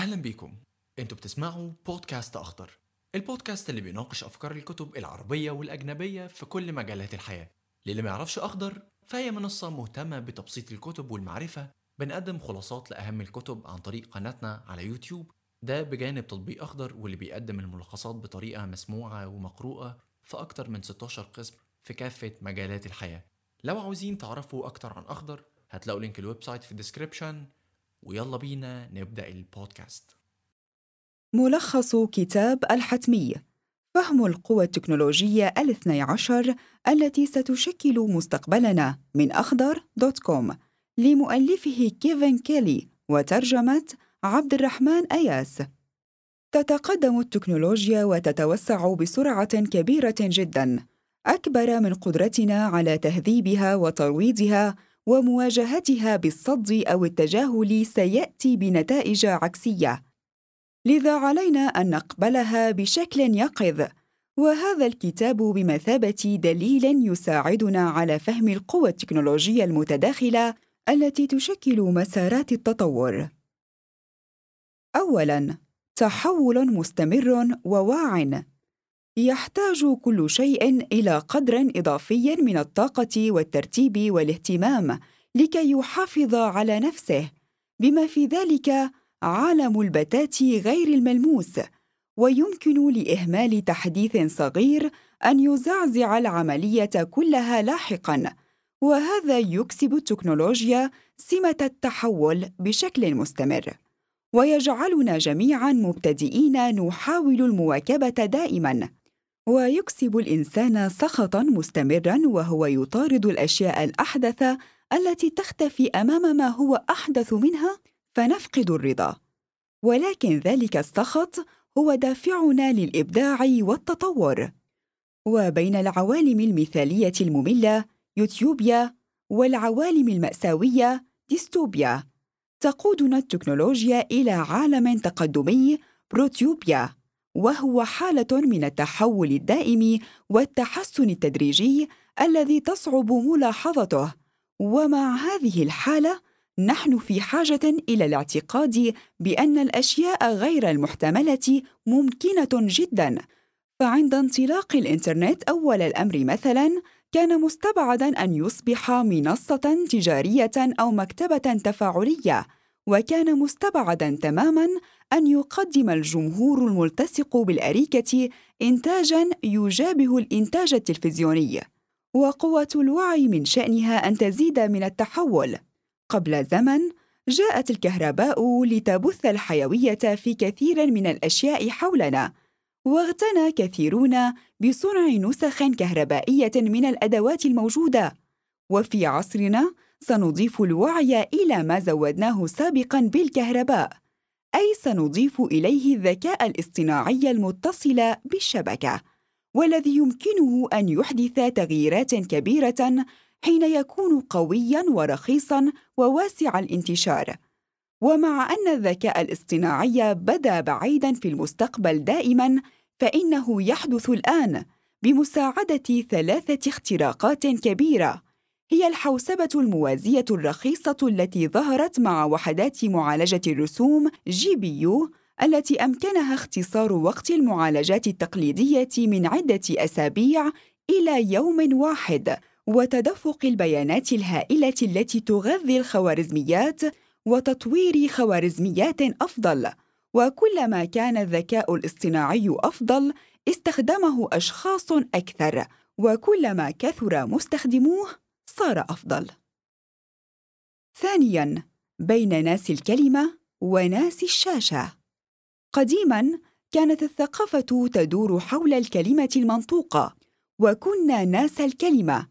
أهلا بيكم. أنتوا بتسمعوا بودكاست أخضر البودكاست اللي بيناقش أفكار الكتب العربية والأجنبية في كل مجالات الحياة. للي ما يعرفش أخضر فهي منصة مهتمة بتبسيط الكتب والمعرفة بنقدم خلاصات لأهم الكتب عن طريق قناتنا على يوتيوب. ده بجانب تطبيق أخضر واللي بيقدم الملخصات بطريقة مسموعة ومقروءة في أكتر من 16 قسم في كافة مجالات الحياة. لو عاوزين تعرفوا أكتر عن أخضر هتلاقوا link ال website في ال description ويلا بينا نبدأ البودكاست. ملخص كتاب الحتمي. فهم القوى التكنولوجية الاثني عشر التي ستشكل مستقبلنا من أخضر dot com. لمؤلفه كيفن كيلي وترجمة عبد الرحمن أياس. تتقدم التكنولوجيا وتتوسع بسرعة كبيرة جداً. أكبر من قدرتنا على تهذيبها وترويضها ومواجهتها بالصد أو التجاهل سيأتي بنتائج عكسية لذا علينا أن نقبلها بشكل يقظ وهذا الكتاب بمثابة دليل يساعدنا على فهم القوى التكنولوجية المتداخلة التي تشكل مسارات التطور. أولاً، تحول مستمر وواع. يحتاج كل شيء إلى قدر إضافي من الطاقة والترتيب والاهتمام لكي يحافظ على نفسه، بما في ذلك عالم البتات غير الملموس ويمكن لإهمال تحديث صغير أن يزعزع العملية كلها لاحقا وهذا يكسب التكنولوجيا سمة التحول بشكل مستمر ويجعلنا جميعا مبتدئين نحاول المواكبة دائما. ويكسب الإنسان سخطا مستمرا وهو يطارد الأشياء الأحدث التي تختفي أمام ما هو أحدث منها فنفقد الرضا. ولكن ذلك السخط هو دافعنا للإبداع والتطور. وبين العوالم المثالية المملة يوتيوبيا والعوالم المأساوية ديستوبيا. تقودنا التكنولوجيا إلى عالم تقدمي بروتيوبيا. وهو حالة من التحول الدائم والتحسن التدريجي الذي تصعب ملاحظته. ومع هذه الحالة نحن في حاجة إلى الاعتقاد بأن الأشياء غير المحتملة ممكنة جدا. فعند انطلاق الإنترنت أول الأمر مثلا كان مستبعدا أن يصبح منصة تجارية أو مكتبة تفاعلية. وكان مستبعدا تماما أن يقدم الجمهور الملتصق بالأريكة انتاجا يجابه الإنتاج التلفزيوني وقوة الوعي من شأنها أن تزيد من التحول. قبل زمن جاءت الكهرباء لتبث الحيوية في كثير من الأشياء حولنا واغتنى كثيرون بصنع نسخ كهربائية من الأدوات الموجودة. وفي عصرنا سنضيف الوعي إلى ما زودناه سابقا بالكهرباء أي سنضيف إليه الذكاء الاصطناعي المتصل بالشبكة والذي يمكنه أن يحدث تغييرات كبيرة حين يكون قويا ورخيصا وواسع الانتشار. ومع أن الذكاء الاصطناعي بدا بعيدا في المستقبل دائما فإنه يحدث الآن بمساعدة ثلاثة اختراقات كبيرة هي الحوسبة الموازية الرخيصة التي ظهرت مع وحدات معالجة الرسوم GPU التي أمكنها اختصار وقت المعالجات التقليدية من عدة أسابيع إلى يوم واحد وتدفق البيانات الهائلة التي تغذي الخوارزميات وتطوير خوارزميات أفضل. وكلما كان الذكاء الاصطناعي أفضل استخدمه أشخاص أكثر وكلما كثر مستخدموه صار أفضل. ثانيا بين ناس الكلمة وناس الشاشة. قديما كانت الثقافة تدور حول الكلمة المنطوقة وكنا ناس الكلمة.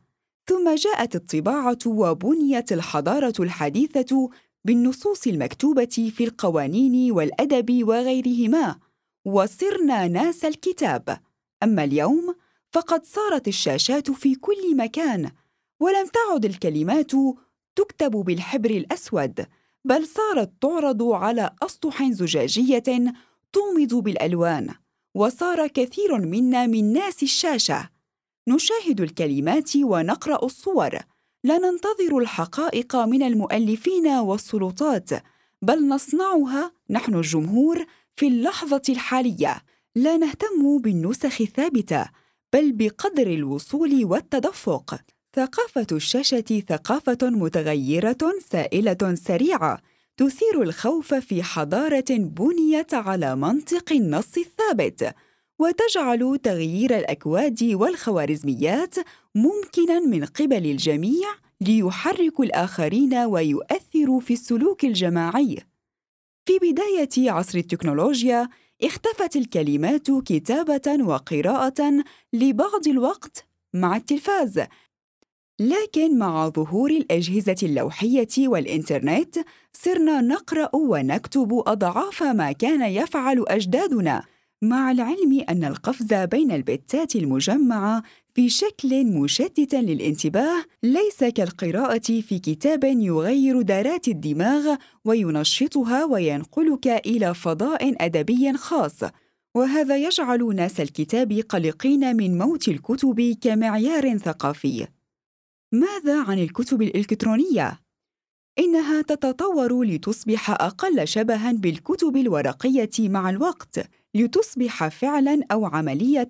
ثم جاءت الطباعة وبنيت الحضارة الحديثة بالنصوص المكتوبة في القوانين والأدب وغيرهما وصرنا ناس الكتاب. أما اليوم فقد صارت الشاشات في كل مكان ولم تعد الكلمات تكتب بالحبر الأسود بل صارت تعرض على أسطح زجاجية تومض بالألوان وصار كثير منا من ناس الشاشة. نشاهد الكلمات ونقرأ الصور لا ننتظر الحقائق من المؤلفين والسلطات بل نصنعها نحن الجمهور في اللحظة الحالية. لا نهتم بالنسخ الثابتة بل بقدر الوصول والتدفق. ثقافة الشاشة ثقافة متغيرة سائلة سريعة تثير الخوف في حضارة بنيت على منطق النص الثابت وتجعل تغيير الأكواد والخوارزميات ممكناً من قبل الجميع ليحركوا الآخرين ويؤثروا في السلوك الجماعي. في بداية عصر التكنولوجيا، اختفت الكلمات كتابة وقراءة لبعض الوقت مع التلفاز، لكن مع ظهور الأجهزة اللوحية والإنترنت، صرنا نقرأ ونكتب أضعاف ما كان يفعل أجدادنا. مع العلم أن القفز بين البتات المجمعة في شكل مشتت للانتباه ليس كالقراءة في كتاب يغير دارات الدماغ وينشطها وينقلك إلى فضاء أدبي خاص، وهذا يجعل ناس الكتاب قلقين من موت الكتب كمعيار ثقافي. ماذا عن الكتب الإلكترونية؟ إنها تتطور لتصبح أقل شبهًا بالكتب الورقية مع الوقت. لتصبح فعلاً أو عملية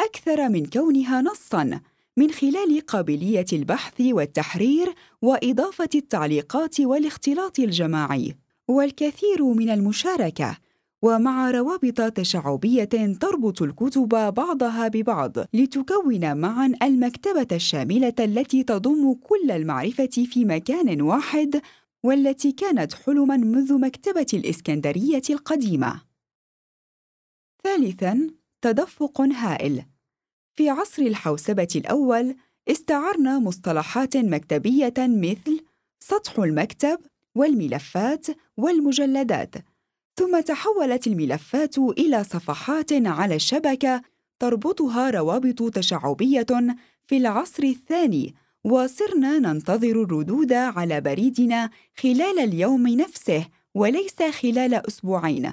أكثر من كونها نصاً من خلال قابلية البحث والتحرير وإضافة التعليقات والاختلاط الجماعي والكثير من المشاركة ومع روابط تشعبية تربط الكتب بعضها ببعض لتكون معا المكتبة الشاملة التي تضم كل المعرفة في مكان واحد والتي كانت حلما منذ مكتبة الإسكندرية القديمة. ثالثاً تدفق هائل في عصر الحوسبة الأول استعرنا مصطلحات مكتبية مثل سطح المكتب والملفات والمجلدات ثم تحولت الملفات إلى صفحات على الشبكة تربطها روابط تشعبية في العصر الثاني وصرنا ننتظر الردود على بريدنا خلال اليوم نفسه وليس خلال أسبوعين.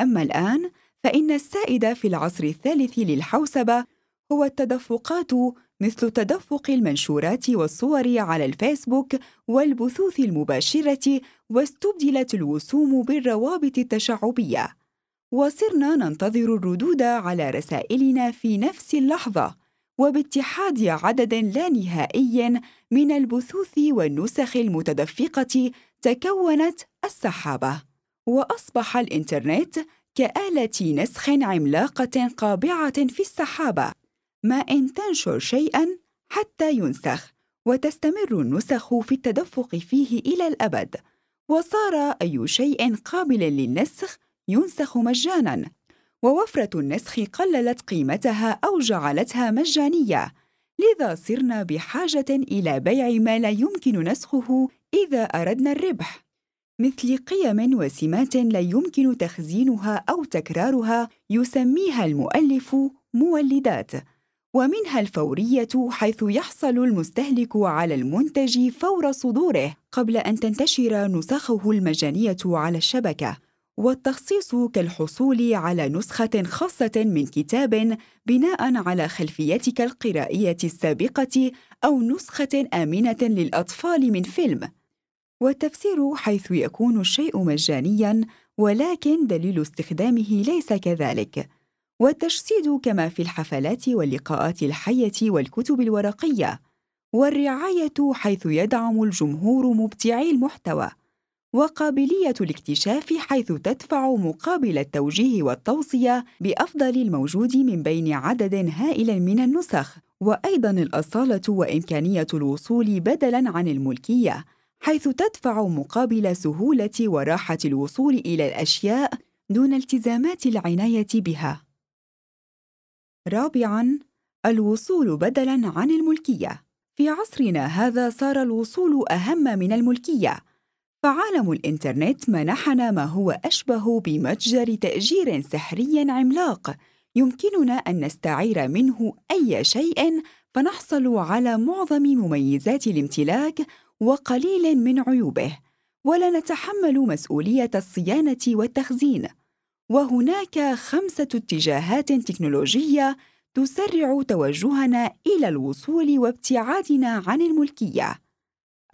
أما الآن فإن السائد في العصر الثالث للحوسبة هو التدفقات مثل تدفق المنشورات والصور على الفيسبوك والبثوث المباشرة واستبدلت الوسوم بالروابط التشعبية. وصرنا ننتظر الردود على رسائلنا في نفس اللحظة وباتحاد عدد لا نهائي من البثوث والنسخ المتدفقة تكونت السحابة. وأصبح الإنترنت كآلة نسخ عملاقة قابعة في السحابة. ما إن تنشر شيئاً حتى ينسخ وتستمر النسخ في التدفق فيه إلى الأبد. وصار أي شيء قابل للنسخ ينسخ مجاناً. ووفرة النسخ قللت قيمتها أو جعلتها مجانية. لذا صرنا بحاجة إلى بيع ما لا يمكن نسخه إذا أردنا الربح. مثل قيم وسمات لا يمكن تخزينها أو تكرارها يسميها المؤلف مولدات. ومنها الفورية حيث يحصل المستهلك على المنتج فور صدوره قبل أن تنتشر نسخه المجانية على الشبكة. والتخصيص كالحصول على نسخة خاصة من كتاب بناء على خلفيتك القرائية السابقة أو نسخة آمنة للأطفال من فيلم. والتفسير حيث يكون الشيء مجانيا ولكن دليل استخدامه ليس كذلك. والتجسيد كما في الحفلات واللقاءات الحية والكتب الورقية والرعاية حيث يدعم الجمهور مبدعي المحتوى وقابلية الاكتشاف حيث تدفع مقابل التوجيه والتوصية بأفضل الموجود من بين عدد هائل من النسخ وأيضا الأصالة وإمكانية الوصول بدلا عن الملكية حيث تدفع مقابل سهولة وراحة الوصول إلى الأشياء دون التزامات العناية بها. رابعا الوصول بدلا عن الملكية. في عصرنا هذا صار الوصول أهم من الملكية. فعالم الإنترنت منحنا ما هو أشبه بمتجر تأجير سحري عملاق. يمكننا أن نستعير منه أي شيء فنحصل على معظم مميزات الامتلاك وقليل من عيوبه. ولا نتحمل مسؤولية الصيانة والتخزين. وهناك خمسة اتجاهات تكنولوجية تسرع توجهنا إلى الوصول وابتعادنا عن الملكية.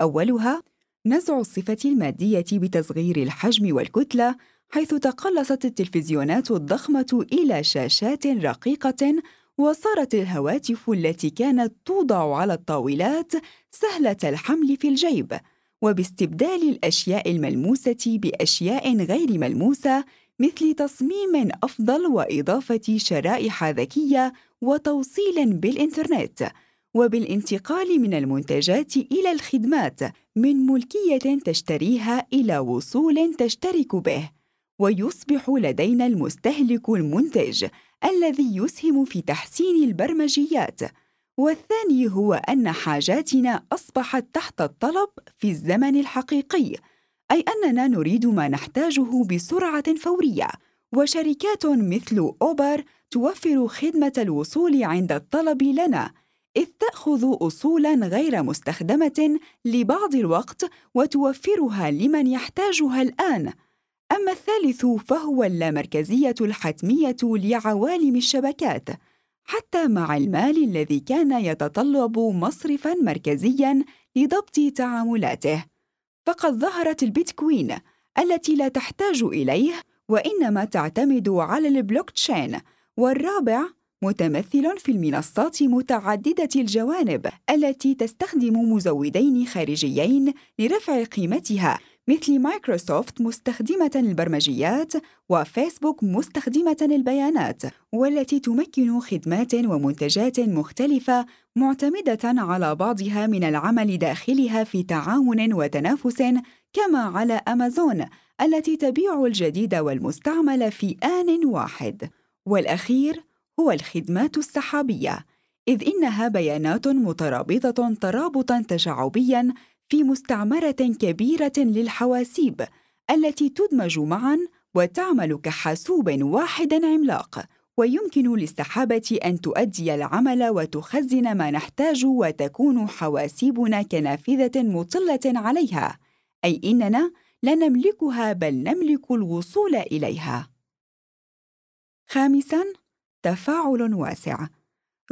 أولها نزع الصفة المادية بتصغير الحجم والكتلة حيث تقلصت التلفزيونات الضخمة إلى شاشات رقيقة وصارت الهواتف التي كانت توضع على الطاولات سهلة الحمل في الجيب وباستبدال الأشياء الملموسة بأشياء غير ملموسة مثل تصميم أفضل وإضافة شرائح ذكية وتوصيل بالإنترنت وبالانتقال من المنتجات إلى الخدمات من ملكية تشتريها إلى وصول تشترك به ويصبح لدينا المستهلك المنتج الذي يسهم في تحسين البرمجيات. والثاني هو أن حاجاتنا أصبحت تحت الطلب في الزمن الحقيقي أي أننا نريد ما نحتاجه بسرعة فورية. وشركات مثل أوبر توفر خدمة الوصول عند الطلب لنا إذ تأخذ اصولا غير مستخدمة لبعض الوقت وتوفرها لمن يحتاجها الآن. أما الثالث فهو اللامركزية الحتمية لعوالم الشبكات. حتى مع المال الذي كان يتطلب مصرفا مركزيا لضبط تعاملاته. فقد ظهرت البيتكوين التي لا تحتاج إليه وإنما تعتمد على البلوك تشين والرابع متمثل في المنصات متعددة الجوانب التي تستخدم مزودين خارجيين لرفع قيمتها. مثل مايكروسوفت مستخدمة البرمجيات وفيسبوك مستخدمة البيانات والتي تمكن خدمات ومنتجات مختلفة معتمدة على بعضها من العمل داخلها في تعاون وتنافس كما على أمازون التي تبيع الجديد والمستعمل في آن واحد. والأخير هو الخدمات السحابية إذ إنها بيانات مترابطة ترابطا تشعبيا في مستعمرة كبيرة للحواسيب التي تدمج معا وتعمل كحاسوب واحد عملاق ويمكن للسحابة أن تؤدي العمل وتخزن ما نحتاج وتكون حواسيبنا كنافذة مطلة عليها. أي إننا لا نملكها بل نملك الوصول إليها. خامسا تفاعل واسع.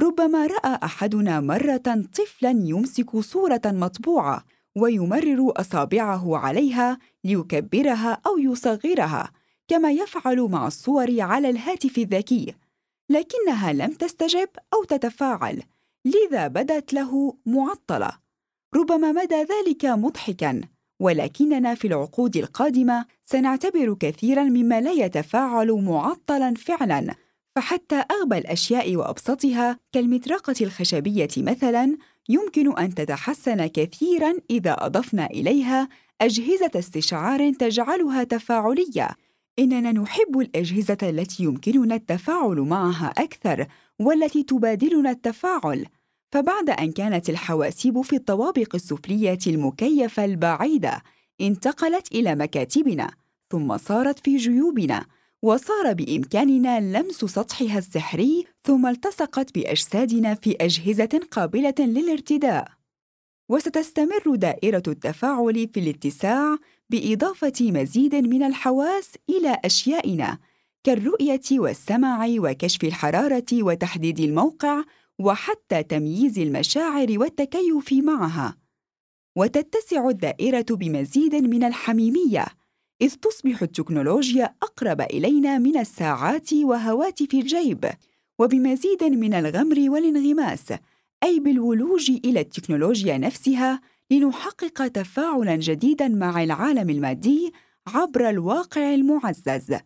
ربما رأى أحدنا مرة طفلا يمسك صورة مطبوعة ويمرر أصابعه عليها ليكبرها أو يصغرها كما يفعل مع الصور على الهاتف الذكي. لكنها لم تستجب أو تتفاعل لذا بدت له معطلة. ربما مدى ذلك مضحكا ولكننا في العقود القادمة سنعتبر كثيرا مما لا يتفاعل معطلا فعلا. فحتى أغبى الأشياء وأبسطها كالمطرقة الخشبية مثلا يمكن أن تتحسن كثيرا إذا أضفنا إليها أجهزة استشعار تجعلها تفاعلية. إننا نحب الأجهزة التي يمكننا التفاعل معها أكثر والتي تبادلنا التفاعل. فبعد أن كانت الحواسيب في الطوابق السفلية المكيفة البعيدة انتقلت إلى مكاتبنا ثم صارت في جيوبنا. وصار بإمكاننا لمس سطحها السحري ثم التصقت بأجسادنا في أجهزة قابلة للارتداء. وستستمر دائرة التفاعل في الاتساع بإضافة مزيد من الحواس إلى أشيائنا كالرؤية والسمع وكشف الحرارة وتحديد الموقع وحتى تمييز المشاعر والتكيف معها. وتتسع الدائرة بمزيد من الحميمية إذ تصبح التكنولوجيا أقرب إلينا من الساعات وهواتف الجيب وبمزيد من الغمر والانغماس أي بالولوج إلى التكنولوجيا نفسها لنحقق تفاعلا جديدا مع العالم المادي عبر الواقع المعزز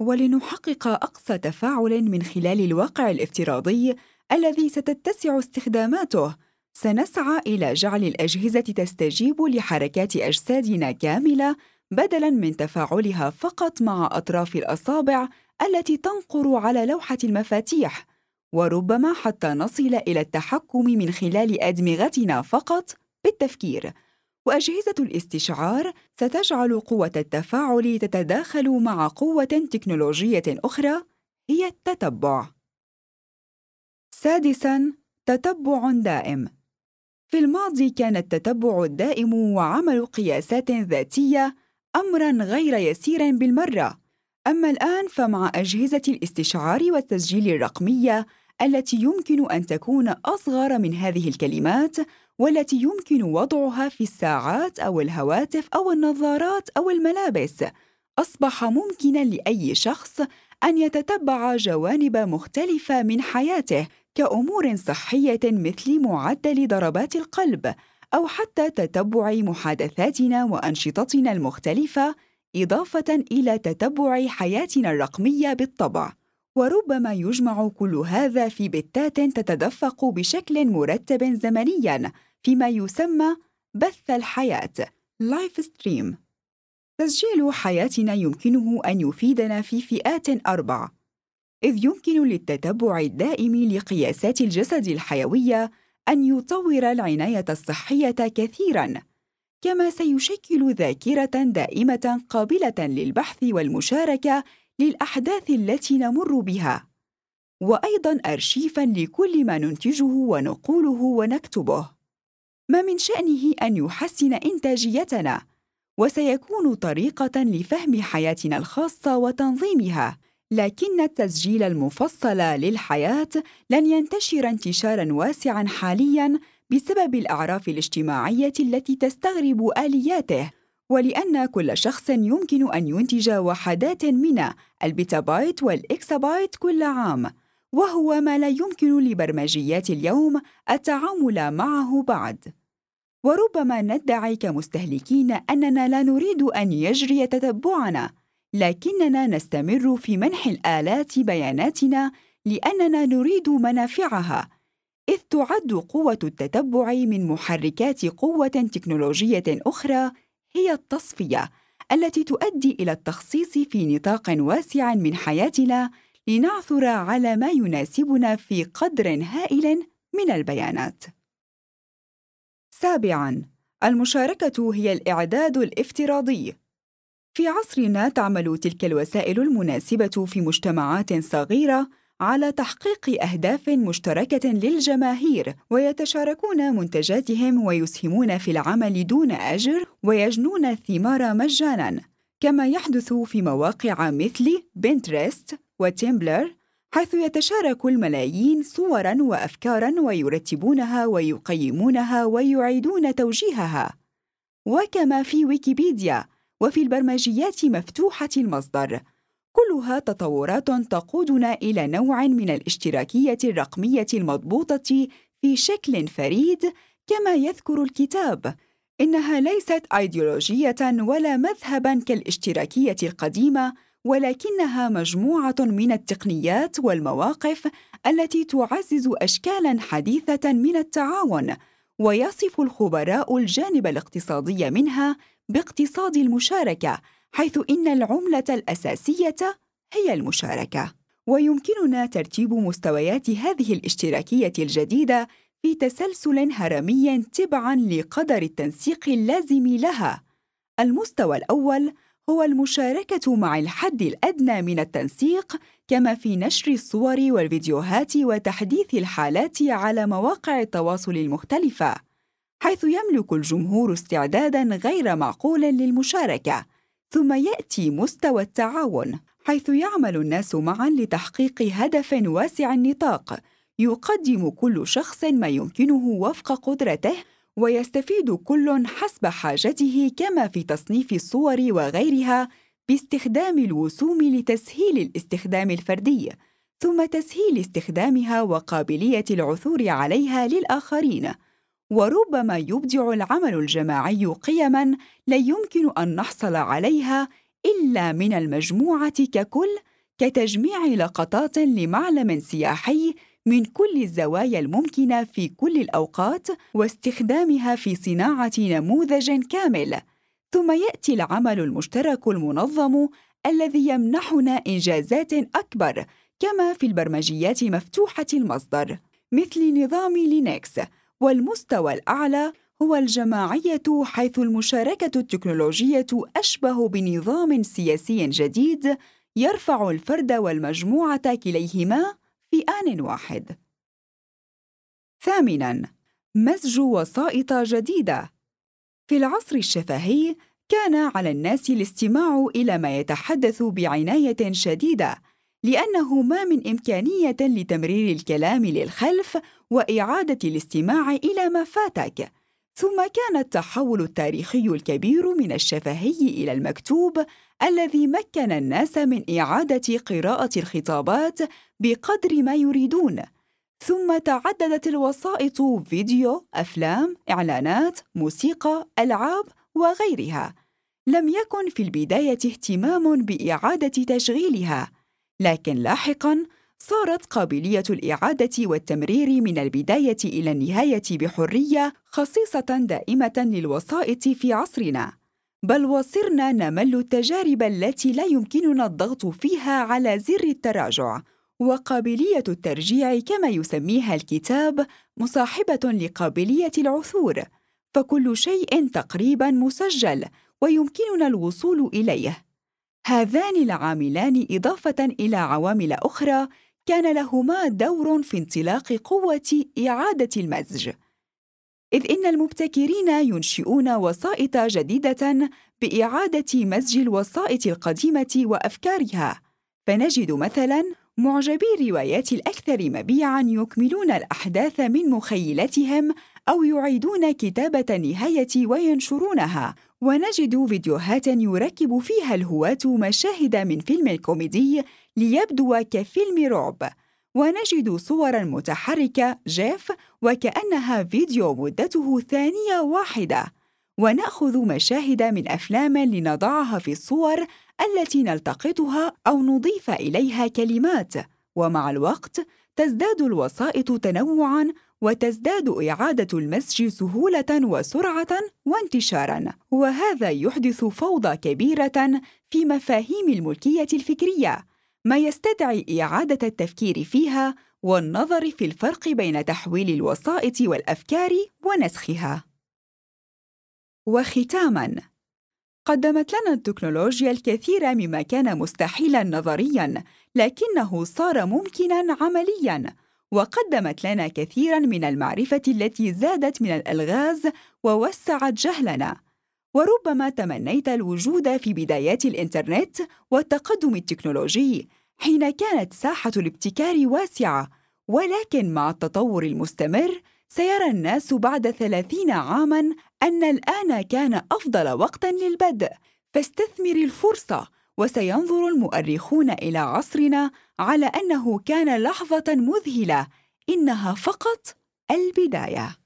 ولنحقق أقصى تفاعل من خلال الواقع الافتراضي الذي ستتسع استخداماته. سنسعى إلى جعل الأجهزة تستجيب لحركات أجسادنا كاملة بدلاً من تفاعلها فقط مع أطراف الأصابع التي تنقر على لوحة المفاتيح، وربما حتى نصل إلى التحكم من خلال أدمغتنا فقط بالتفكير. وأجهزة الاستشعار ستجعل قوة التفاعل تتداخل مع قوة تكنولوجية أخرى هي التتبع. سادساً: تتبع دائم. في الماضي كان التتبع الدائم وعمل قياسات ذاتية امرا غير يسير بالمرة. أما الآن فمع أجهزة الاستشعار والتسجيل الرقمية التي يمكن أن تكون أصغر من هذه الكلمات والتي يمكن وضعها في الساعات أو الهواتف أو النظارات أو الملابس أصبح ممكناً لأي شخص أن يتتبع جوانب مختلفة من حياته كأمور صحية مثل معدل ضربات القلب أو حتى تتبع محادثاتنا وأنشطتنا المختلفة إضافة إلى تتبع حياتنا الرقمية بالطبع. وربما يجمع كل هذا في بتات تتدفق بشكل مرتب زمنياً فيما يسمى بث الحياة live stream تسجيل حياتنا يمكنه أن يفيدنا في فئات أربع إذ يمكن للتتبع الدائم لقياسات الجسد الحيوية أن يطور العناية الصحية كثيراً كما سيشكل ذاكرة دائمة قابلة للبحث والمشاركة للأحداث التي نمر بها وأيضاً أرشيفاً لكل ما ننتجه ونقوله ونكتبه. ما من شأنه أن يحسن إنتاجيتنا وسيكون طريقة لفهم حياتنا الخاصة وتنظيمها. لكن التسجيل المفصل للحياة لن ينتشر انتشاراً واسعاً حالياً بسبب الأعراف الاجتماعية التي تستغرب آلياته ولأن كل شخص يمكن أن ينتج وحدات من البيتابايت والإكسابايت كل عام وهو ما لا يمكن لبرمجيات اليوم التعامل معه بعد. وربما ندعي كمستهلكين أننا لا نريد أن يجري تتبعنا لكننا نستمر في منح الآلات بياناتنا لأننا نريد منافعها إذ تعد قوة التتبع من محركات قوة تكنولوجية أخرى هي التصفية التي تؤدي إلى التخصيص في نطاق واسع من حياتنا لنعثر على ما يناسبنا في قدر هائل من البيانات. سابعاً: المشاركة هي الإعداد الافتراضي. في عصرنا تعمل تلك الوسائل المناسبة في مجتمعات صغيرة على تحقيق أهداف مشتركة للجماهير ويتشاركون منتجاتهم ويسهمون في العمل دون أجر ويجنون الثمار مجاناً. كما يحدث في مواقع مثل بنترست وتيمبلر حيث يتشارك الملايين صوراً وأفكاراً ويرتبونها ويقيمونها ويعيدون توجيهها. وكما في ويكيبيديا وفي البرمجيات مفتوحة المصدر. كلها تطورات تقودنا إلى نوع من الاشتراكية الرقمية المضبوطة في شكل فريد كما يذكر الكتاب. إنها ليست أيديولوجية ولا مذهبا كالاشتراكية القديمة ولكنها مجموعة من التقنيات والمواقف التي تعزز اشكالا حديثة من التعاون ويصف الخبراء الجانب الاقتصادي منها باقتصاد المشاركة حيث إن العملة الأساسية هي المشاركة. ويمكننا ترتيب مستويات هذه الاشتراكية الجديدة في تسلسل هرمي تبعاً لقدر التنسيق اللازم لها. المستوى الأول هو المشاركة مع الحد الأدنى من التنسيق كما في نشر الصور والفيديوهات وتحديث الحالات على مواقع التواصل المختلفة. حيث يملك الجمهور استعداداً غير معقول للمشاركة ثم يأتي مستوى التعاون حيث يعمل الناس معا لتحقيق هدف واسع النطاق يقدم كل شخص ما يمكنه وفق قدرته ويستفيد كل حسب حاجته كما في تصنيف الصور وغيرها باستخدام الوسوم لتسهيل الاستخدام الفردي ثم تسهيل استخدامها وقابلية العثور عليها للآخرين. وربما يبدع العمل الجماعي قيما لا يمكن أن نحصل عليها إلا من المجموعة ككل كتجميع لقطات لمعلم سياحي من كل الزوايا الممكنة في كل الأوقات واستخدامها في صناعة نموذج كامل. ثم يأتي العمل المشترك المنظم الذي يمنحنا إنجازات أكبر كما في البرمجيات مفتوحة المصدر مثل نظام لينكس. والمستوى الأعلى هو الجماعية حيث المشاركة التكنولوجية أشبه بنظام سياسي جديد يرفع الفرد والمجموعة كليهما في آن واحد. ثامناً: مزج وسائط جديدة. في العصر الشفهي، كان على الناس الاستماع إلى ما يتحدث بعناية شديدة، لأنه ما من إمكانية لتمرير الكلام للخلف وإعادة الاستماع إلى ما فاتك. ثم كان التحول التاريخي الكبير من الشفهي إلى المكتوب الذي مكن الناس من إعادة قراءة الخطابات بقدر ما يريدون. ثم تعددت الوسائط فيديو أفلام إعلانات موسيقى ألعاب وغيرها. لم يكن في البداية اهتمام بإعادة تشغيلها. لكن لاحقا صارت قابلية الإعادة والتمرير من البداية إلى النهاية بحرية خصيصة دائمة للوسائط في عصرنا. بل وصرنا نمل التجارب التي لا يمكننا الضغط فيها على زر التراجع وقابلية الترجيع كما يسميها الكتاب مصاحبة لقابلية العثور. فكل شيء تقريبا مسجل ويمكننا الوصول إليه. هذان العاملان إضافة إلى عوامل أخرى كان لهما دور في انطلاق قوة إعادة المزج. إذ إن المبتكرين ينشئون وسائط جديدة بإعادة مزج الوسائط القديمة وأفكارها. فنجد مثلا معجبي الروايات الأكثر مبيعاً يكملون الأحداث من مخيلتهم أو يعيدون كتابة النهاية وينشرونها، ونجد فيديوهات يركب فيها الهواة مشاهد من فيلم كوميدي ليبدو كفيلم رعب، ونجد صوراً متحركة جيف وكأنها فيديو مدته ثانية واحدة، ونأخذ مشاهد من أفلام لنضعها في الصور التي نلتقطها أو نضيف إليها كلمات. ومع الوقت تزداد الوسائط تنوعا وتزداد إعادة المسج سهولة وسرعة وانتشارا. وهذا يحدث فوضى كبيرة في مفاهيم الملكية الفكرية ما يستدعي إعادة التفكير فيها والنظر في الفرق بين تحويل الوسائط والأفكار ونسخها. وختاما قدمت لنا التكنولوجيا الكثير مما كان مستحيلا نظريا لكنه صار ممكنا عمليا. وقدمت لنا كثيرا من المعرفة التي زادت من الألغاز ووسعت جهلنا. وربما تمنيت الوجود في بدايات الإنترنت والتقدم التكنولوجي حين كانت ساحة الابتكار واسعة. ولكن مع التطور المستمر سيرى الناس بعد ثلاثين عاماً أن الآن كان أفضل وقتاً للبدء. فاستثمر الفرصة. وسينظر المؤرخون إلى عصرنا على أنه كان لحظة مذهلة إنها فقط البداية.